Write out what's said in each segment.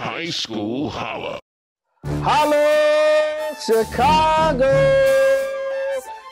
High School Holla. Hello, Chicago!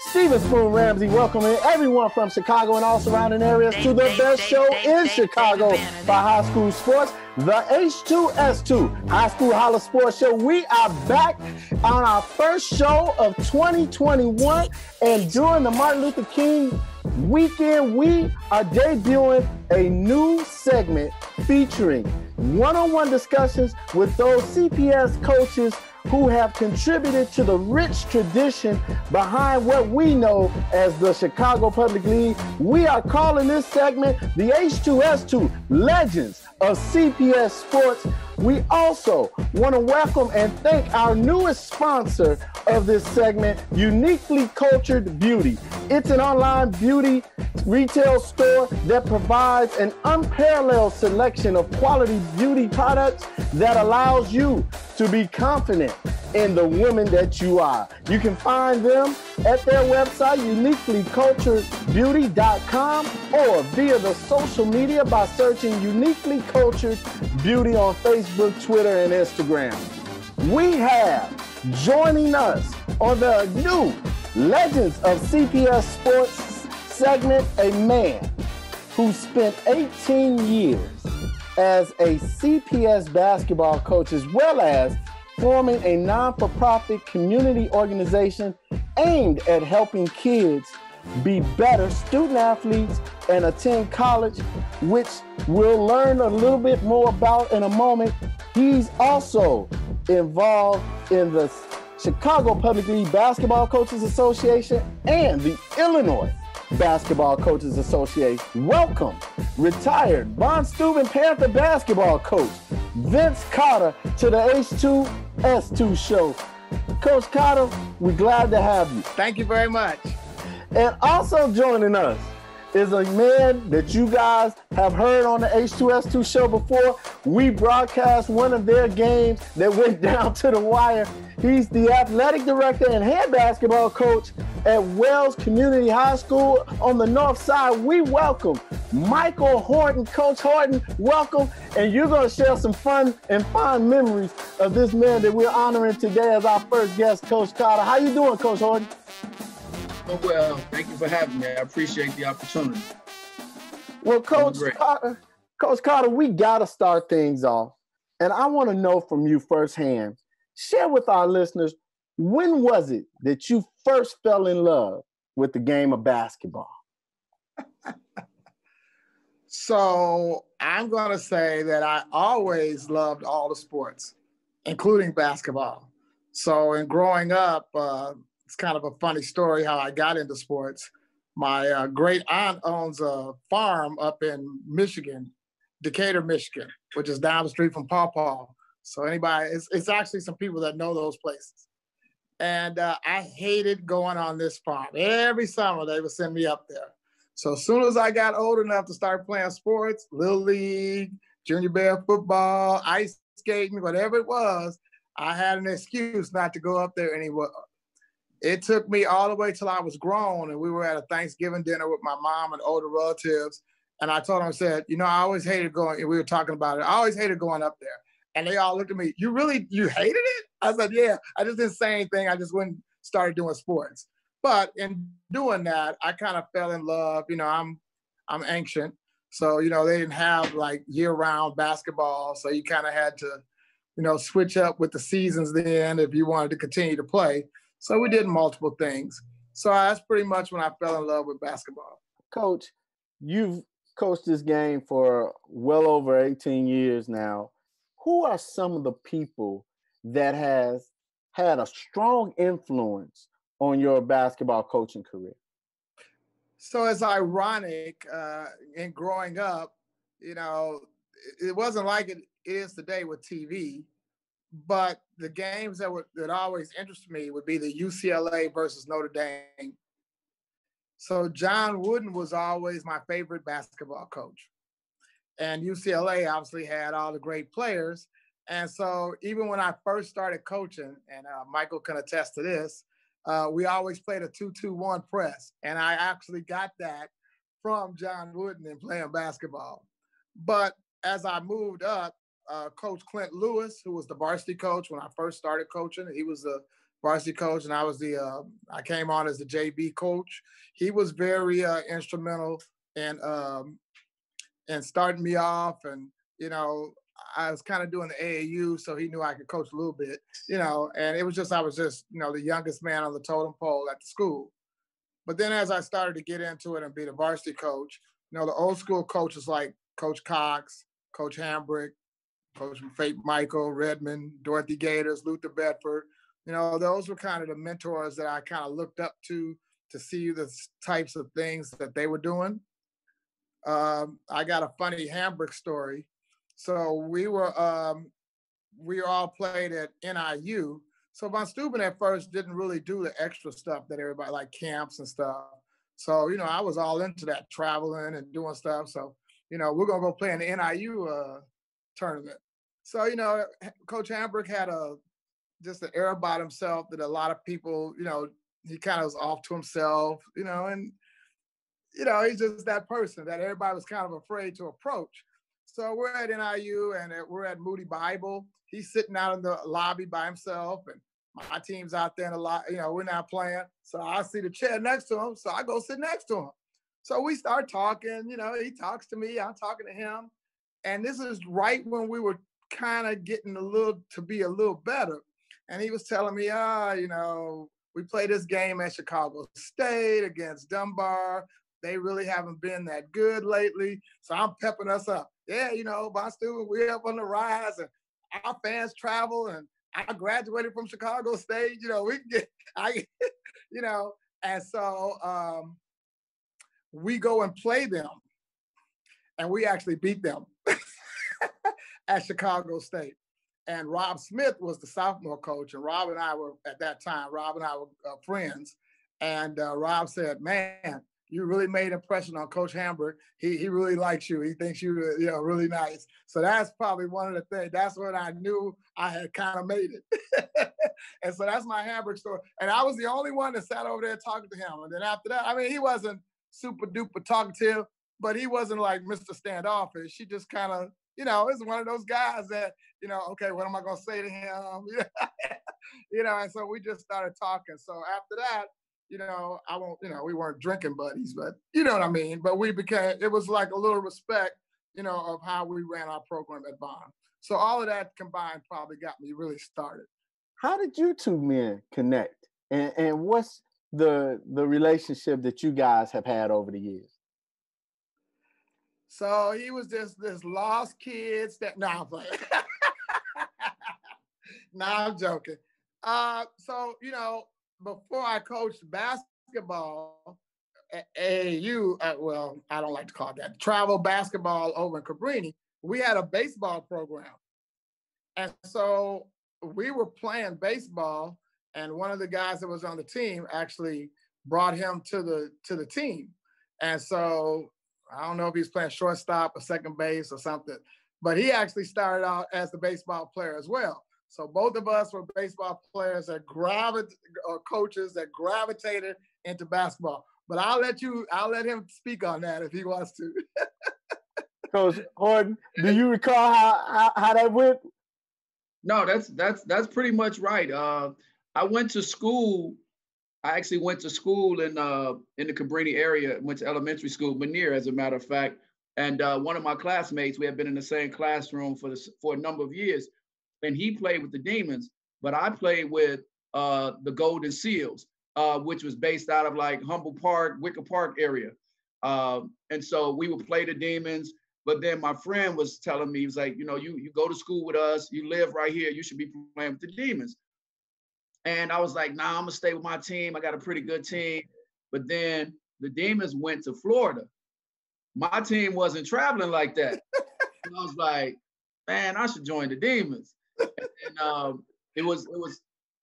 Steven Spoon Ramsey welcoming everyone from Chicago and all surrounding areas to the best show in Chicago for high school sports, the H2S2 High School Holla Sports Show. We are back on our first show of 2021, and during the Martin Luther King weekend, we are debuting a new segment featuring one on one discussions with those CPS coaches who have contributed to the rich tradition behind what we know as the Chicago Public League. We are calling this segment the H2S2 Legends of CPS Sports. We also want to welcome and thank our newest sponsor of this segment, Uniquely Cultured Beauty. It's an online beauty retail store that provides an unparalleled selection of quality beauty products that allows you to be confident in the woman that you are. You can find them at their website, uniquelyculturedbeauty.com, or via the social media by searching Uniquely Cultured Beauty on Facebook, Twitter, and Instagram. We have joining us on the new Legends of CPS Sports segment a man who spent 18 years as a CPS basketball coach as well as forming a non for profit community organization aimed at helping kids be better student athletes and attend college, which we'll learn a little bit more about in a moment. He's also involved in the Chicago Public League Basketball Coaches Association and the Illinois Basketball Coaches Association. Welcome, retired Von Steuben Panther basketball coach Vince Carter to the H2S2 show. Coach Carter, we're glad to have you. Thank you very much. And also joining us is a man that you guys have heard on the H2S2 show before. We broadcast one of their games that went down to the wire. He's the athletic director and head basketball coach at Wells Community High School on the north side. We welcome Michael Horton. Coach Horton, welcome. And you're going to share some fun and fond memories of this man that we're honoring today as our first guest, Coach Carter. How you doing, Coach Horton? Oh, well, thank you for having me. I appreciate the opportunity. Well, Coach Carter, Coach Carter, we got to start things off. And I want to know from you firsthand. Share with our listeners when was it that you first fell in love with the game of basketball? so I'm going to say that I always loved all the sports, including basketball. So in growing up, uh, it's kind of a funny story how I got into sports. My uh, great aunt owns a farm up in Michigan, Decatur, Michigan, which is down the street from Paw Paw. So anybody, it's, it's actually some people that know those places. And uh, I hated going on this farm. Every summer they would send me up there. So as soon as I got old enough to start playing sports, little league, junior bear football, ice skating, whatever it was, I had an excuse not to go up there anymore. It took me all the way till I was grown, and we were at a Thanksgiving dinner with my mom and older relatives. And I told them, I said, you know, I always hated going. We were talking about it. I always hated going up there. And they all looked at me, you really, you hated it? I said, yeah. I just didn't say anything. I just went and started doing sports. But in doing that, I kind of fell in love. You know, I'm I'm ancient. So, you know, they didn't have like year-round basketball. So you kind of had to, you know, switch up with the seasons then if you wanted to continue to play. So we did multiple things. So that's pretty much when I fell in love with basketball. Coach, you've coached this game for well over 18 years now. Who are some of the people that has had a strong influence on your basketball coaching career? So it's ironic uh, in growing up, you know, it wasn't like it is today with TV but the games that would that always interest me would be the UCLA versus Notre Dame. So John Wooden was always my favorite basketball coach. And UCLA obviously had all the great players. And so even when I first started coaching, and uh, Michael can attest to this, uh, we always played a 2-2-1 press. And I actually got that from John Wooden in playing basketball. But as I moved up, uh, Coach Clint Lewis, who was the varsity coach when I first started coaching. He was the varsity coach, and I was the uh, I came on as the JV coach. He was very uh, instrumental in um, in starting me off, and you know I was kind of doing the AAU, so he knew I could coach a little bit, you know. And it was just I was just you know the youngest man on the totem pole at the school. But then as I started to get into it and be the varsity coach, you know, the old school coaches like Coach Cox, Coach Hambrick, Coach Fate Michael, Redmond, Dorothy Gaters, Luther Bedford, you know, those were kind of the mentors that I kind of looked up to to see the types of things that they were doing. Um, I got a funny Hambrick story. So we were um, we all played at NIU. So Von Steuben at first didn't really do the extra stuff that everybody like camps and stuff. So you know, I was all into that traveling and doing stuff. So you know, we're gonna go play in the NIU uh, tournament. So you know, Coach Hambrick had a just an air about himself that a lot of people, you know, he kind of was off to himself, you know, and you know, he's just that person that everybody was kind of afraid to approach. So we're at NIU and uh, we're at Moody Bible. He's sitting out in the lobby by himself, and my team's out there in the lot. You know, we're not playing. So I see the chair next to him, so I go sit next to him. So we start talking. You know, he talks to me, I'm talking to him, and this is right when we were kind of getting a little to be a little better and he was telling me, ah, you know, we played this game at Chicago State against Dunbar. They really haven't been that good lately. So I'm pepping us up. Yeah, you know, Von Steuben, we're up on the rise and our fans travel and I graduated from Chicago State. You know, we get I you know, and so um we go and play them and we actually beat them at Chicago State and Rob Smith was the sophomore coach, and Rob and I were at that time. Rob and I were uh, friends, and uh, Rob said, "Man, you really made impression on Coach Hambrick. He he really likes you. He thinks you you know really nice. So that's probably one of the things. That's when I knew I had kind of made it. and so that's my Hambrick story. And I was the only one that sat over there talking to him. And then after that, I mean, he wasn't super duper talkative, but he wasn't like Mr. Standoffish. He just kind of you know, it's one of those guys that, you know, okay, what am I gonna say to him? you know, and so we just started talking. So after that, you know, I won't, you know, we weren't drinking buddies, but you know what I mean. But we became, it was like a little respect, you know, of how we ran our program at Bond. So all of that combined probably got me really started. How did you two men connect? And and what's the the relationship that you guys have had over the years? So he was just this lost kids that now I'm playing. nah, I'm joking. Uh, so you know, before I coached basketball at AAU, uh, well, I don't like to call it that travel basketball over in Cabrini, we had a baseball program. And so we were playing baseball, and one of the guys that was on the team actually brought him to the to the team. And so I don't know if he's playing shortstop or second base or something, but he actually started out as the baseball player as well. So both of us were baseball players that gravitated, or coaches that gravitated into basketball. But I'll let you, I'll let him speak on that if he wants to. Coach Horton, do you recall how, how, how that went? No, that's that's that's pretty much right. Uh, I went to school I actually went to school in uh, in the Cabrini area, went to elementary school, Manierre, as a matter of fact. And uh, one of my classmates, we had been in the same classroom for for a number of years, and he played with the Demons, but I played with uh, the Golden Seals, uh, which was based out of like Humboldt Park, Wicker Park area. Um, and so we would play the Demons. But then my friend was telling me, he was like, you know, you you go to school with us, you live right here, you should be playing with the Demons. And I was like, nah, I'm gonna stay with my team. I got a pretty good team. But then the Demons went to Florida. My team wasn't traveling like that. and I was like, man, I should join the Demons. And, um, it was it was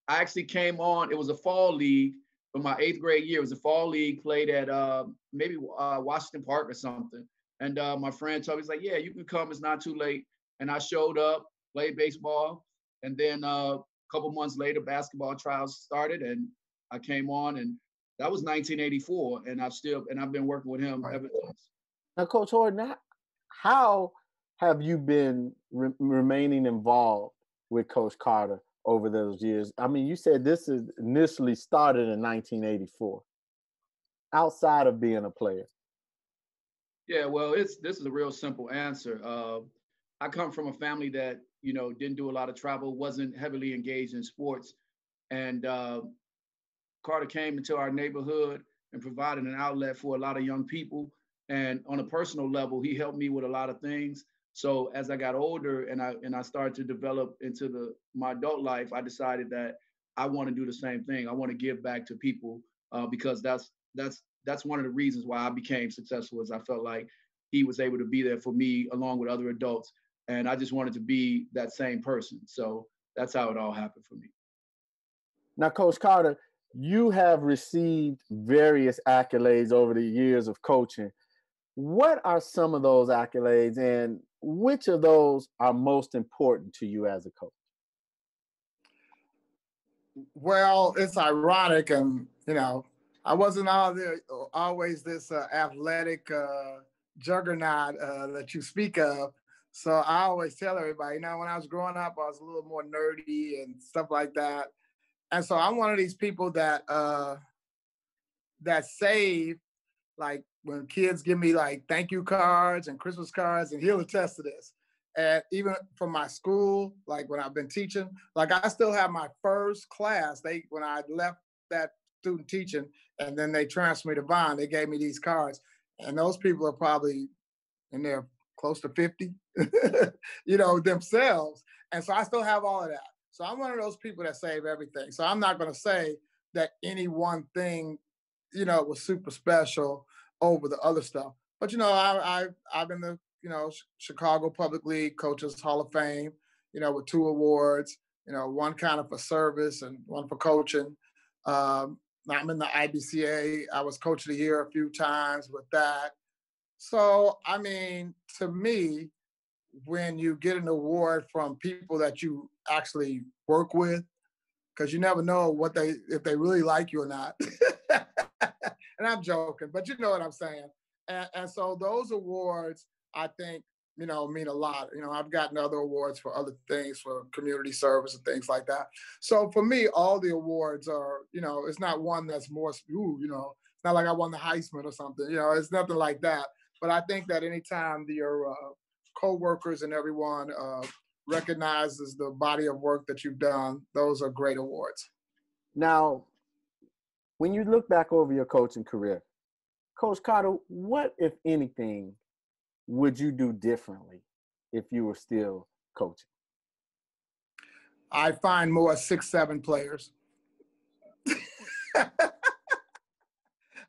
I actually came on. It was a fall league for my eighth grade year. It was a fall league played at uh, maybe uh, Washington Park or something. And uh, my friend told me, he's like, yeah, you can come. It's not too late. And I showed up, played baseball, and then uh, couple months later, basketball trials started, and I came on, and that was 1984, and I've still and I've been working with him right. ever since. Now, Coach Horton, how have you been re- remaining involved with Coach Carter over those years? I mean, you said this is initially started in 1984. Outside of being a player. Yeah, well, it's this is a real simple answer. Uh, I come from a family that you know didn't do a lot of travel, wasn't heavily engaged in sports, and uh, Carter came into our neighborhood and provided an outlet for a lot of young people. And on a personal level, he helped me with a lot of things. So as I got older and I and I started to develop into the my adult life, I decided that I want to do the same thing. I want to give back to people uh, because that's that's that's one of the reasons why I became successful. Is I felt like he was able to be there for me along with other adults, and I just wanted to be that same person. So that's how it all happened for me. Now, Coach Carter, you have received various accolades over the years of coaching. What are some of those accolades, and which of those are most important to you as a coach? Well, it's ironic, and you know, I wasn't all there, always this uh, athletic uh, juggernaut uh, that you speak of. So I always tell everybody, you know, when I was growing up, I was a little more nerdy and stuff like that. And so I'm one of these people that uh, that save like when kids give me like thank you cards and Christmas cards, and he'll attest to this. And even from my school, like when I've been teaching, like I still have my first class. They when I left that student teaching, and then they transferred me to Von, they gave me these cards, and those people are probably in there close to 50, you know, themselves. And so I still have all of that. So I'm one of those people that save everything. So I'm not going to say that any one thing, you know, was super special over the other stuff. But you know, I, I I've been the you know Chicago Public League Coaches Hall of Fame, you know, with two awards. You know, one kind of for service and one for coaching. Um, I'm in the IBCA. I was coach of the year a few times with that. So I mean, to me, when you get an award from people that you actually work with, because you never know what they if they really like you or not. and I'm joking, but you know what I'm saying. And, and so those awards, I think, you know, mean a lot. You know, I've gotten other awards for other things, for community service and things like that. So for me, all the awards are, you know, it's not one that's more, ooh, you know, it's not like I won the Heisman or something. You know, it's nothing like that. But I think that anytime your uh, co-workers and everyone uh, recognizes the body of work that you've done, those are great awards. Now, when you look back over your coaching career, Coach Carter, what, if anything, would you do differently if you were still coaching? I find more six, seven players.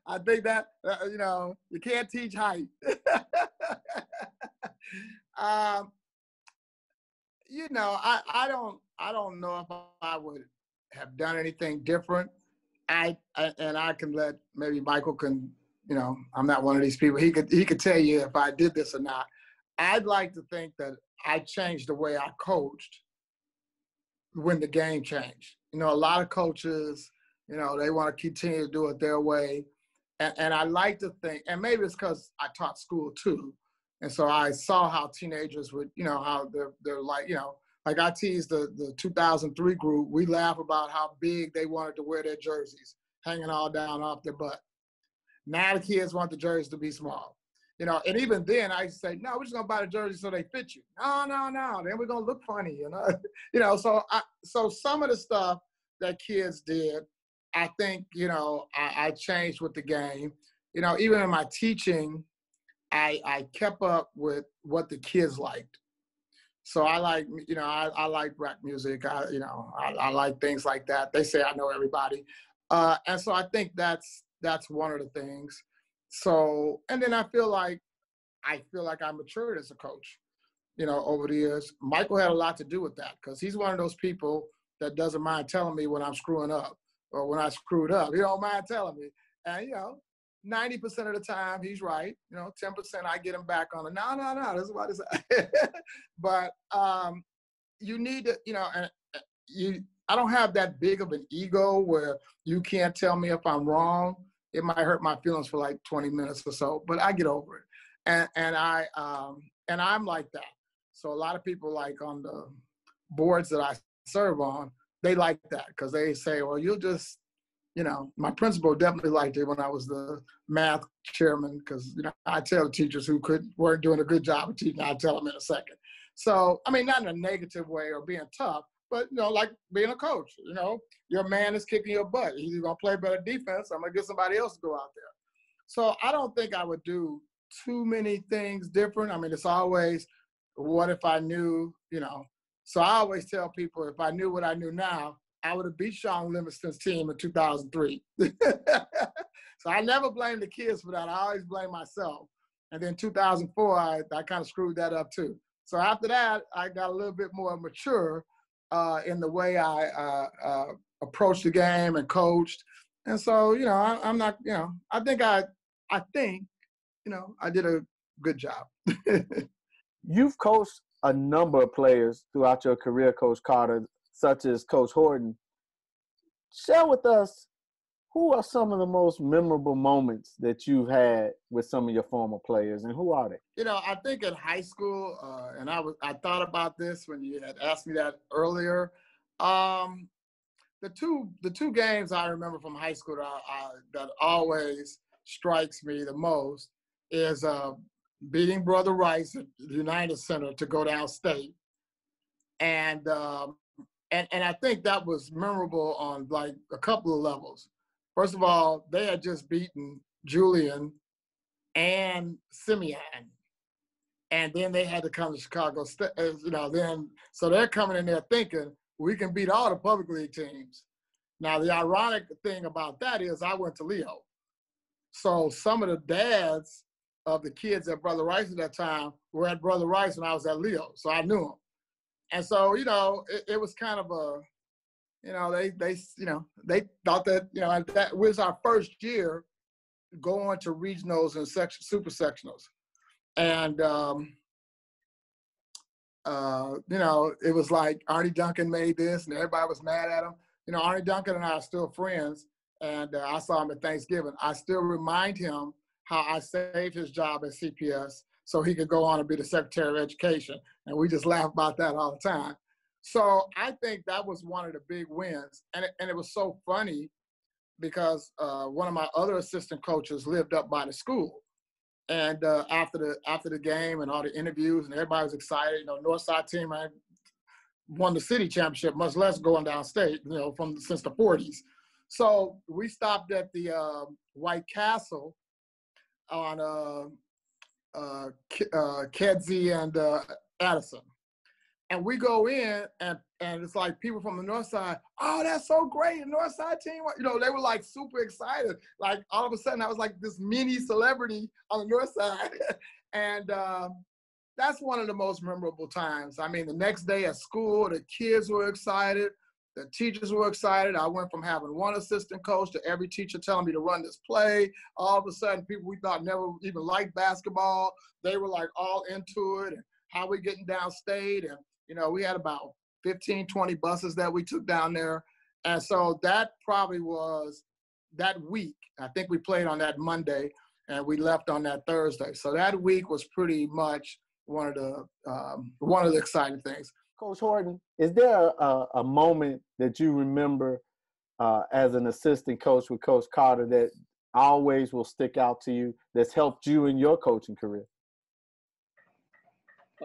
I think that, uh, you know, you can't teach height. um, you know, I, I don't I don't know if I would have done anything different. I, I, and I can let maybe Michael can, you know, I'm not one of these people. He could he could tell you if I did this or not. I'd like to think that I changed the way I coached when the game changed. You know, a lot of coaches, you know, they want to continue to do it their way. And, and I like to think, and maybe it's because I taught school too. And so I saw how teenagers would, you know, how they're, they're like, you know, like I teased the, the 2003 group, we laugh about how big they wanted to wear their jerseys, hanging all down off their butt. Now the kids want the jerseys to be small. You know, and even then I say, no, we're just gonna buy the jersey so they fit you. No, no, no. Then we're gonna look funny, you know. you know, so I so some of the stuff that kids did, I think, you know, I, I changed with the game. You know, even in my teaching, I I kept up with what the kids liked. So I like, you know, I, I like rap music. I, you know, I, I like things like that. They say I know everybody, uh, and so I think that's that's one of the things. So, and then I feel like I feel like I matured as a coach, you know, over the years. Michael had a lot to do with that because he's one of those people that doesn't mind telling me when I'm screwing up or when I screwed up. He don't mind telling me, and you know, 90% of the time he's right. You know, 10% I get him back on it. No, no, no, this is what it's But um, you need to, you know, and uh, you I don't have that big of an ego where you can't tell me if I'm wrong. It might hurt my feelings for like 20 minutes or so, but I get over it. And and I um and I'm like that. So a lot of people like on the boards that I serve on, they like that because they say, well, you'll just, you know, my principal definitely liked it when I was the math chairman because, you know, I tell the teachers who could weren't doing a good job of teaching, I tell them in a second. So, I mean, not in a negative way or being tough, but, you know, like being a coach, you know, your man is kicking your butt. He's to play better defense. I'm to get somebody else to go out there. So I don't think I would do too many things different. I mean, it's always, what if I knew, you know, so I always tell people if I knew what I knew now, I would have beat Shaun Livingston's team in 2003. so I never blame the kids for that. I always blame myself. And then 2004, I, I kind of screwed that up too. So after that, I got a little bit more mature uh, in the way I uh, uh, approached the game and coached. And so, you know, I, I'm not, you know, I think I, I think, you know, I did a good job. You've coached a number of players throughout your career, Coach Carter, such as Coach Horton. Share with us who are some of the most memorable moments that you've had with some of your former players, and who are they? You know, I think in high school, uh, and I was I thought about this when you had asked me that earlier. Um, the two the two games I remember from high school that, I, that always strikes me the most is uh, beating Brother Rice at the United Center to go downstate. And um, and and I think that was memorable on like a couple of levels. First of all, they had just beaten Julian and Simeon. And then they had to come to Chicago State, uh, you know, then so they're coming in there thinking we can beat all the public league teams. Now the ironic thing about that is I went to Leo. So some of the dads of the kids at Brother Rice at that time were at Brother Rice when I was at Leo, so I knew them. And so, you know, it, it was kind of a, you know, they they you know they thought that you know that was our first year going to regionals and section super sectionals, and um, uh, you know it was like Arne Duncan made this, and everybody was mad at him. You know, Arne Duncan and I are still friends, and uh, I saw him at Thanksgiving. I still remind him how I saved his job at CPS so he could go on and be the Secretary of Education. And we just laugh about that all the time. So I think that was one of the big wins. And it, and it was so funny because uh, one of my other assistant coaches lived up by the school. And uh, after the after the game and all the interviews and everybody was excited, you know, Northside team I won the city championship, much less going downstate, you know, from since the 40s. So we stopped at the uh, White Castle on uh, uh, uh, Kedzie and uh, Addison. And we go in and and it's like people from the north side, oh, that's so great, the north side team. You know, they were like super excited. Like all of a sudden I was like this mini celebrity on the north side. and um, that's one of the most memorable times. I mean, the next day at school, the kids were excited. The teachers were excited. I went from having one assistant coach to every teacher telling me to run this play. All of a sudden, people we thought never even liked basketball, they were like all into it. And how we getting downstate. And, you know, we had about 15, 20 buses that we took down there. And so that probably was that week. I think we played on that Monday and we left on that Thursday. So that week was pretty much one of the um, one of the exciting things. Coach Horton, is there a, a moment that you remember uh, as an assistant coach with Coach Carter that always will stick out to you that's helped you in your coaching career?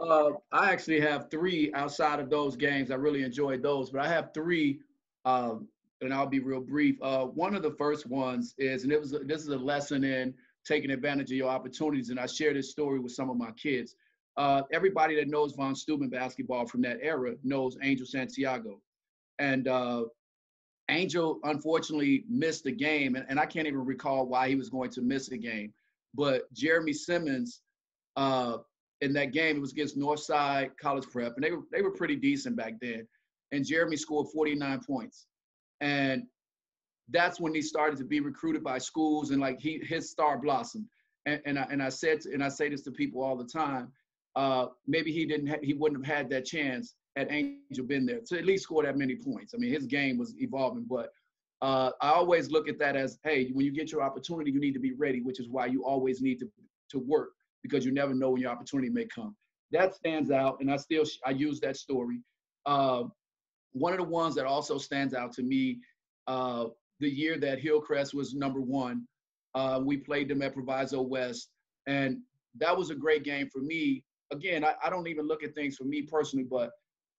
Uh, I actually have three outside of those games. I really enjoyed those, but I have three, um, and I'll be real brief. Uh, one of the first ones is, and it was this is a lesson in taking advantage of your opportunities, and I share this story with some of my kids. Uh, everybody that knows Von Steuben basketball from that era knows Angel Santiago. And uh, Angel unfortunately missed the game, and, and I can't even recall why he was going to miss the game. But Jeremy Simmons, uh, in that game, it was against Northside College Prep, and they were they were pretty decent back then. And Jeremy scored 49 points, and that's when he started to be recruited by schools, and like he his star blossomed. And, and I and I said to, and I say this to people all the time uh, maybe he didn't ha- he wouldn't have had that chance had Angel been there to at least score that many points. I mean, his game was evolving, but uh, I always look at that as, hey, when you get your opportunity, you need to be ready, which is why you always need to to work because you never know when your opportunity may come. that stands out, and I still I use that story. Uh, one of the ones that also stands out to me, uh, the year that Hillcrest was number one, uh, we played them at Proviso West, and that was a great game for me. Again, I, I don't even look at things for me personally, but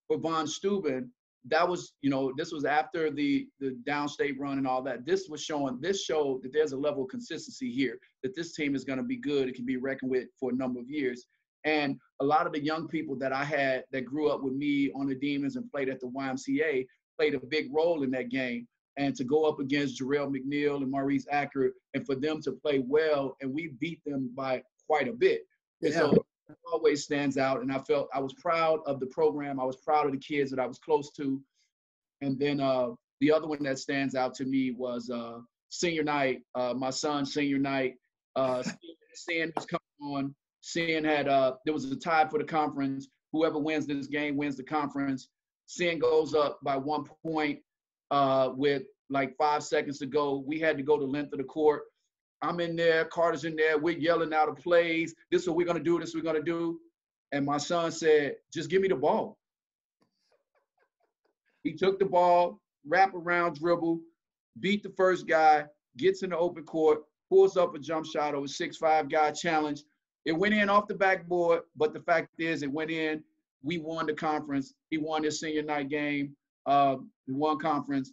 for Von Steuben, that was, you know, this was after the the downstate run and all that. This was showing, this showed that there's a level of consistency here, that this team is going to be good. It can be reckoned with for a number of years. And a lot of the young people that I had that grew up with me on the Demons and played at the YMCA played a big role in that game. And to go up against Jarrell McNeil and Maurice Acker and for them to play well, and we beat them by quite a bit. Yeah. So always stands out. And I felt I was proud of the program. I was proud of the kids that I was close to. And then uh, the other one that stands out to me was uh, senior night, uh, my son's senior night. Uh, seeing was coming on Senn had uh there was a tie for the conference. Whoever wins this game wins the conference. Senn goes up by one point uh with like five seconds to go. We had to go the length of the court. I'm in there, Carter's in there, we're yelling out of plays. This is what we're gonna do, this is what we're gonna do. And my son said, just give me the ball. He took the ball, wrap around dribble, beat the first guy, gets in the open court, pulls up a jump shot over six five guy challenge, it went in off the backboard, but the fact is, it went in. We won the conference. He won his senior night game. Uh, we won conference,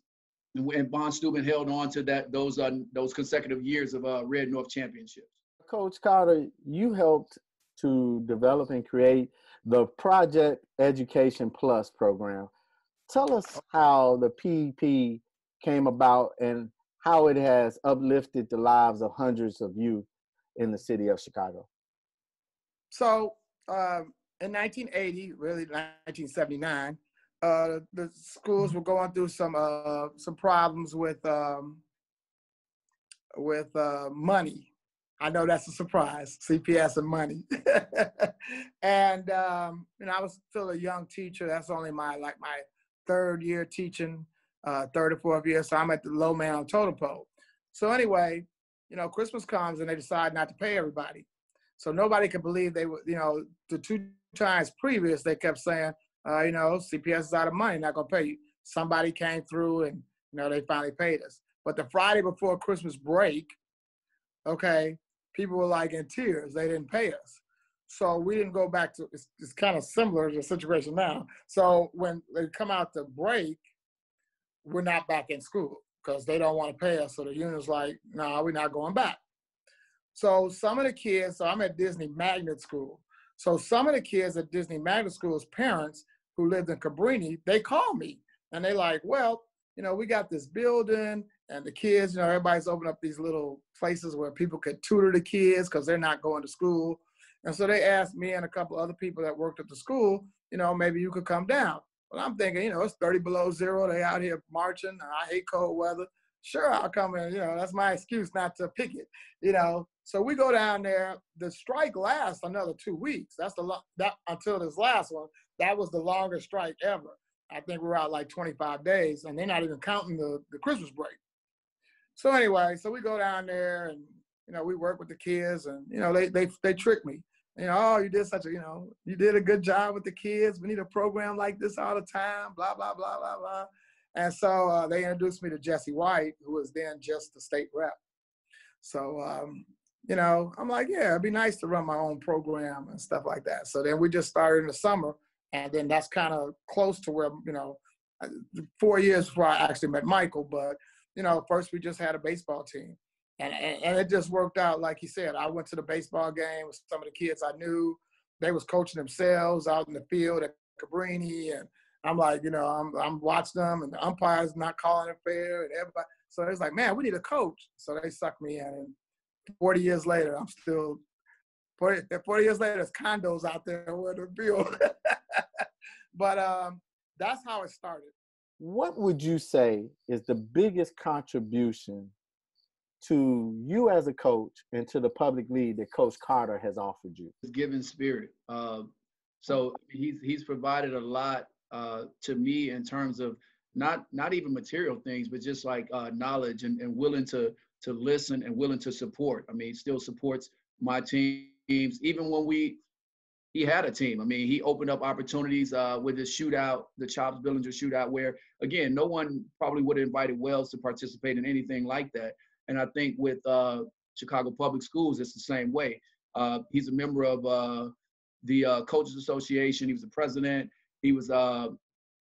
and, and Von Steuben held on to that those uh, those consecutive years of uh, Red North championships. Coach Carter, you helped to develop and create the Project Education Plus program. Tell us how the PEP came about and how it has uplifted the lives of hundreds of youth in the city of Chicago. So um, in 1980, really 1979, uh, the schools were going through some uh, some problems with um, with uh, money. I know that's a surprise, CPS and money. and um, you know, I was still a young teacher. That's only my like my third year teaching, uh, third or fourth year. So I'm at the low man on totem pole. So anyway, you know, Christmas comes and they decide not to pay everybody. So nobody could believe they were, you know, the two times previous, they kept saying, uh, you know, CPS is out of money, not gonna pay you. Somebody came through and, you know, they finally paid us. But the Friday before Christmas break, okay, people were like in tears. They didn't pay us. So we didn't go back to, it's, it's kind of similar to the situation now. So when they come out to break, we're not back in school because they don't want to pay us. So the union's like, no, nah, we're not going back. So some of the kids, so I'm at Disney Magnet School. So some of the kids at Disney Magnet School's parents who lived in Cabrini, they call me and they like, well, you know, we got this building and the kids, you know, everybody's opened up these little places where people could tutor the kids because they're not going to school. And so they asked me and a couple other people that worked at the school, you know, maybe you could come down. Well, I'm thinking, you know, it's 30 below zero. They out here marching. I hate cold weather. Sure, I'll come in. You know, that's my excuse not to pick it. You know, so we go down there. The strike lasts another two weeks. That's the that until this last one. That was the longest strike ever. I think we're out like 25 days, and they're not even counting the, the Christmas break. So anyway, so we go down there, and you know we work with the kids, and you know they they they trick me. You know, oh, you did such a you know you did a good job with the kids. We need a program like this all the time. Blah blah blah blah blah. And so uh, they introduced me to Jesse White, who was then just the state rep. So um, you know, I'm like, yeah, it'd be nice to run my own program and stuff like that. So then we just started in the summer, and then that's kind of close to where you know, uh, four years before I actually met Michael. But you know, first we just had a baseball team, and and, and it just worked out like he said. I went to the baseball game with some of the kids I knew. They was coaching themselves out in the field at Cabrini, and I'm like, you know, I'm I'm watching them, and the umpires not calling it fair, and everybody. So it's like, man, we need a coach. So they sucked me in, and 40 years later, I'm still 40, 40 years later, there's condos out there where the bill. but um, that's how it started. What would you say is the biggest contribution to you as a coach and to the public lead that Coach Carter has offered you? Giving spirit. Uh, so he's he's provided a lot uh, to me in terms of not not even material things, but just like uh, knowledge and, and willing to to listen and willing to support. I mean, still supports my teams, even when we, he had a team. I mean, he opened up opportunities uh, with his shootout, the Chops Billinger shootout, where again, no one probably would have invited Wells to participate in anything like that. And I think with uh, Chicago Public Schools, it's the same way. Uh, he's a member of uh, the uh, Coaches Association. He was the president. He was uh,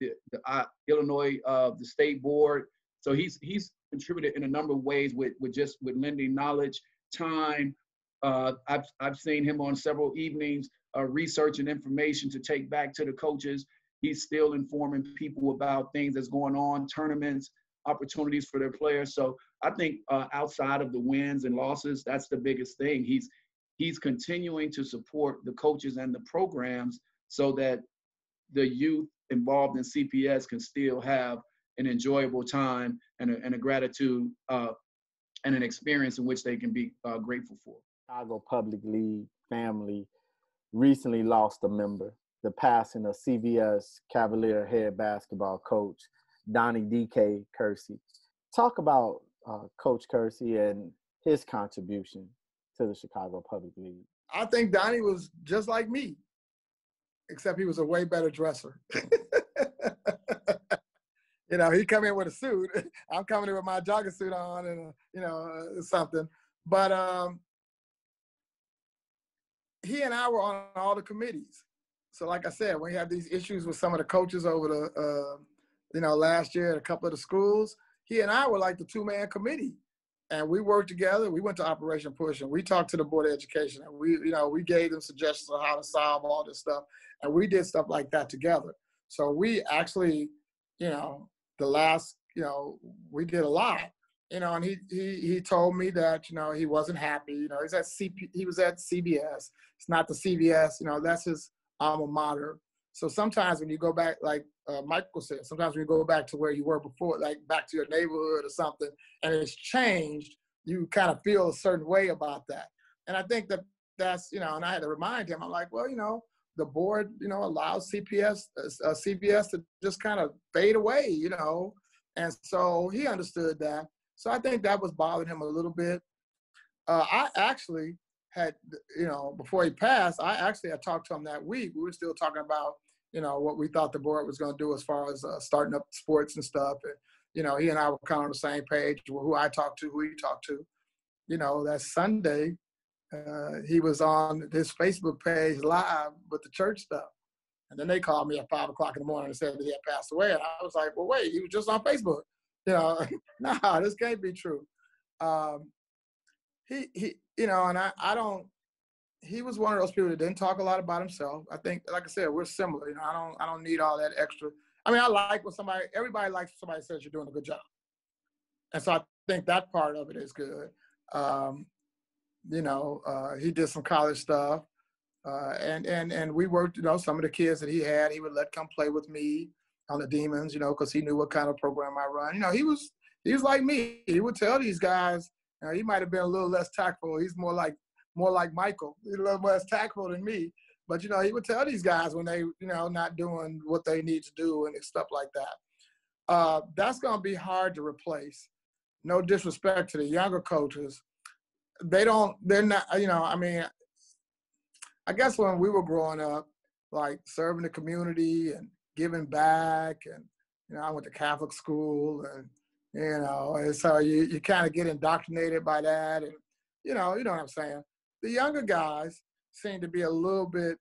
the, the Illinois the state board. So he's he's contributed in a number of ways with with just with lending knowledge, time. I've I've seen him on several evenings uh, research and information to take back to the coaches. He's still informing people about things that's going on, tournaments, opportunities for their players. So I think uh, outside of the wins and losses, that's the biggest thing. He's he's continuing to support the coaches and the programs so that the youth involved in CPS can still have an enjoyable time and a, and a gratitude uh, and an experience in which they can be uh, grateful for. Chicago Public League family recently lost a member, the passing of CVS Cavalier head basketball coach Donnie DK Kersey. Talk about uh, Coach Kersey and his contribution to the Chicago Public League. I think Donnie was just like me, except he was a way better dresser. you know, he come in with a suit. I'm coming in with my jogging suit on and, uh, you know, uh, something. But um, he and I were on all the committees. So, like I said, you have these issues with some of the coaches over the, uh, you know, last year at a couple of the schools, he and I were like the two-man committee, and we worked together. We went to Operation Push, and we talked to the Board of Education, and we, you know, we gave them suggestions on how to solve all this stuff, and we did stuff like that together. So we actually, you know, the last, you know, we did a lot you know, and he he he told me that you know he wasn't happy. You know, he's at CP, he was at CVS. It's not the CVS. You know, that's his alma mater. So sometimes when you go back, like uh, Michael said, sometimes when you go back to where you were before, like back to your neighborhood or something, and it's changed, you kind of feel a certain way about that. And I think that that's you know, and I had to remind him. I'm like, well, you know, the board, you know, allows CPS, uh, CVS to just kind of fade away, you know, and so he understood that. So I think that was bothering him a little bit. Uh, I actually had, you know, before he passed, I actually had talked to him that week. We were still talking about, you know, what we thought the board was going to do as far as uh, starting up sports and stuff. And, you know, he and I were kind of on the same page, who I talked to, who he talked to. You know, that Sunday, uh, he was on his Facebook page live with the church stuff. And then they called me at five o'clock in the morning and said that he had passed away. And I was like, well, wait, he was just on Facebook you know, nah, this can't be true. Um, he he, you know, and I I don't. He was one of those people that didn't talk a lot about himself. I think, like I said, we're similar. You know, I don't I don't need all that extra. I mean, I like when somebody. Everybody likes when somebody says you're doing a good job, and so I think that part of it is good. Um, you know, uh, he did some college stuff. Uh, and and and we worked, you know, some of the kids that he had, he would let come play with me on the demons, you know, because he knew what kind of program I run. You know, he was he was like me. He would tell these guys. You know, he might have been a little less tactful. He's more like more like Michael. He's a little less tactful than me. But you know, he would tell these guys when they, you know, not doing what they need to do and stuff like that. Uh, that's to be hard to replace. No disrespect to the younger coaches, they don't. They're not. You know, I mean, I guess when we were growing up, like serving the community and giving back and you know i went to catholic school and you know and so you, you kind of get indoctrinated by that and you know you know what i'm saying? The younger guys seem to be a little bit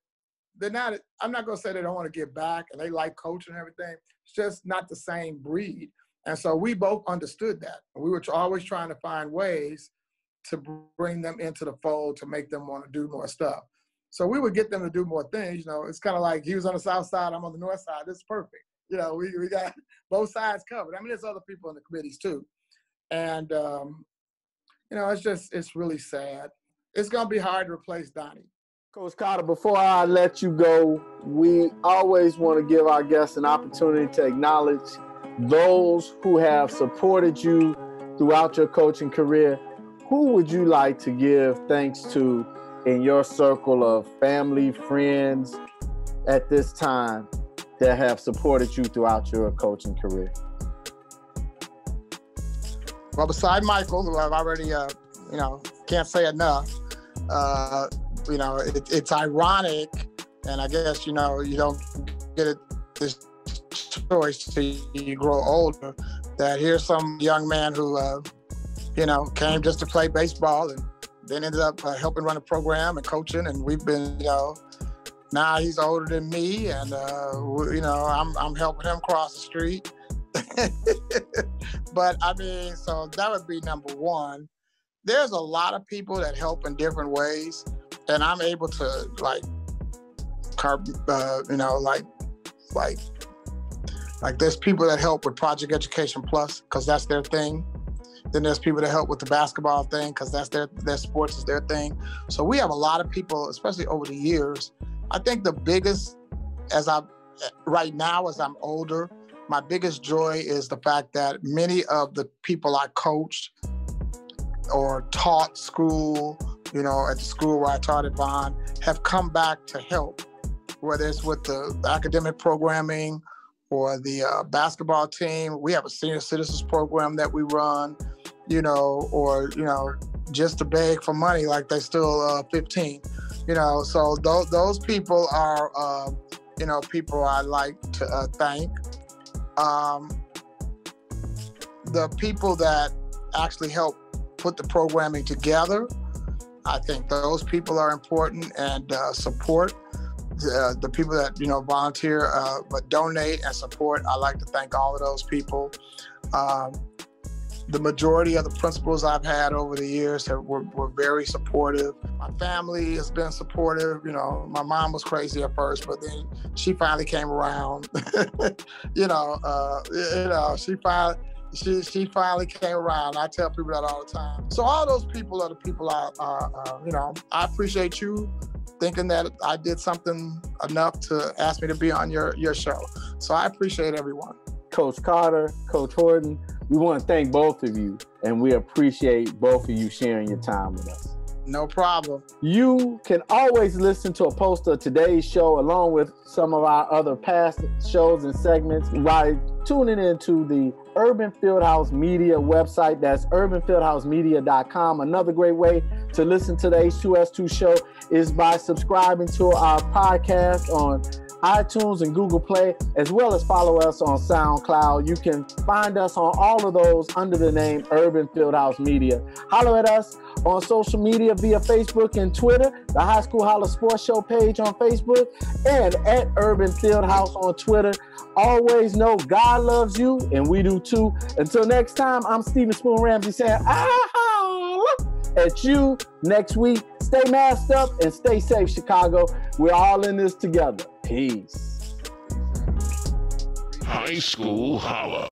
they're not i'm not going to say they don't want to give back and they like coaching and everything. It's just not the same breed. And so we both understood that. We were always trying to find ways to bring them into the fold to make them want to do more stuff so we would get them to do more things. You know, it's kind of like he was on the south side, I'm on the north side. This is perfect. You know, we, we got both sides covered. I mean, there's other people in the committees too. And, um, you know, it's just, it's really sad. It's going to be hard to replace Donnie. Coach Carter, before I let you go, we always want to give our guests an opportunity to acknowledge those who have supported you throughout your coaching career. Who would you like to give thanks to in your circle of family, friends at this time that have supported you throughout your coaching career? Well, beside Michael, who I've already, uh, you know, can't say enough, uh, you know, it, it's ironic and I guess you know you don't get it this choice till you grow older. That here's some young man who, uh, you know, came just to play baseball and then ended up uh, helping run a program and coaching, and we've been, you know, now he's older than me, and uh, you know, I'm I'm helping him cross the street. but I mean, so that would be number one. There's a lot of people that help in different ways, and I'm able to like, carb, uh, you know, like, like, like there's people that help with Project Education Plus because that's their thing. Then there's people that help with the basketball thing because that's their their sports is their thing. So we have a lot of people, especially over the years. I think the biggest, as I right now as I'm older, my biggest joy is the fact that many of the people I coached or taught school, you know, at the school where I taught at Bond, have come back to help, whether it's with the academic programming or the uh, basketball team. We have a senior citizens program that we run, you know, or, you know, just to beg for money like they're still uh, 15, you know. So those, those people are, uh, you know, people I like to uh, thank. Um, the people that actually help put the programming together, I think those people are important and uh, support uh, the people that you know volunteer uh, but donate and support. I like to thank all of those people. Um, the majority of the principals I've had over the years have, were, were very supportive. My family has been supportive. You know, my mom was crazy at first, but then she finally came around. you know, uh, you know, she finally she she finally came around. I tell people that all the time. So all those people are the people I, uh, uh, you know, I appreciate you thinking that I did something enough to ask me to be on your your show. So I appreciate everyone. Coach Carter, Coach Horton, we want to thank both of you, and we appreciate both of you sharing your time with us. No problem. You can always listen to a post of today's show along with some of our other past shows and segments by tuning into the Urban Fieldhouse Media website. That's urbanfieldhousemedia.com. Another great way to listen to the H2S2 show is by subscribing to our podcast on iTunes and Google Play, as well as follow us on SoundCloud. You can find us on all of those under the name Urban Fieldhouse Media. Holler at us on social media via Facebook and Twitter, the High School Holler Sports Show page on Facebook, and at Urban Fieldhouse on Twitter. Always know God loves you, and we do too. Until next time, I'm Stephen Spoon Ramsey saying, ah, at you next week. Stay masked up and stay safe, Chicago. We're all in this together. Peace. High School Holla.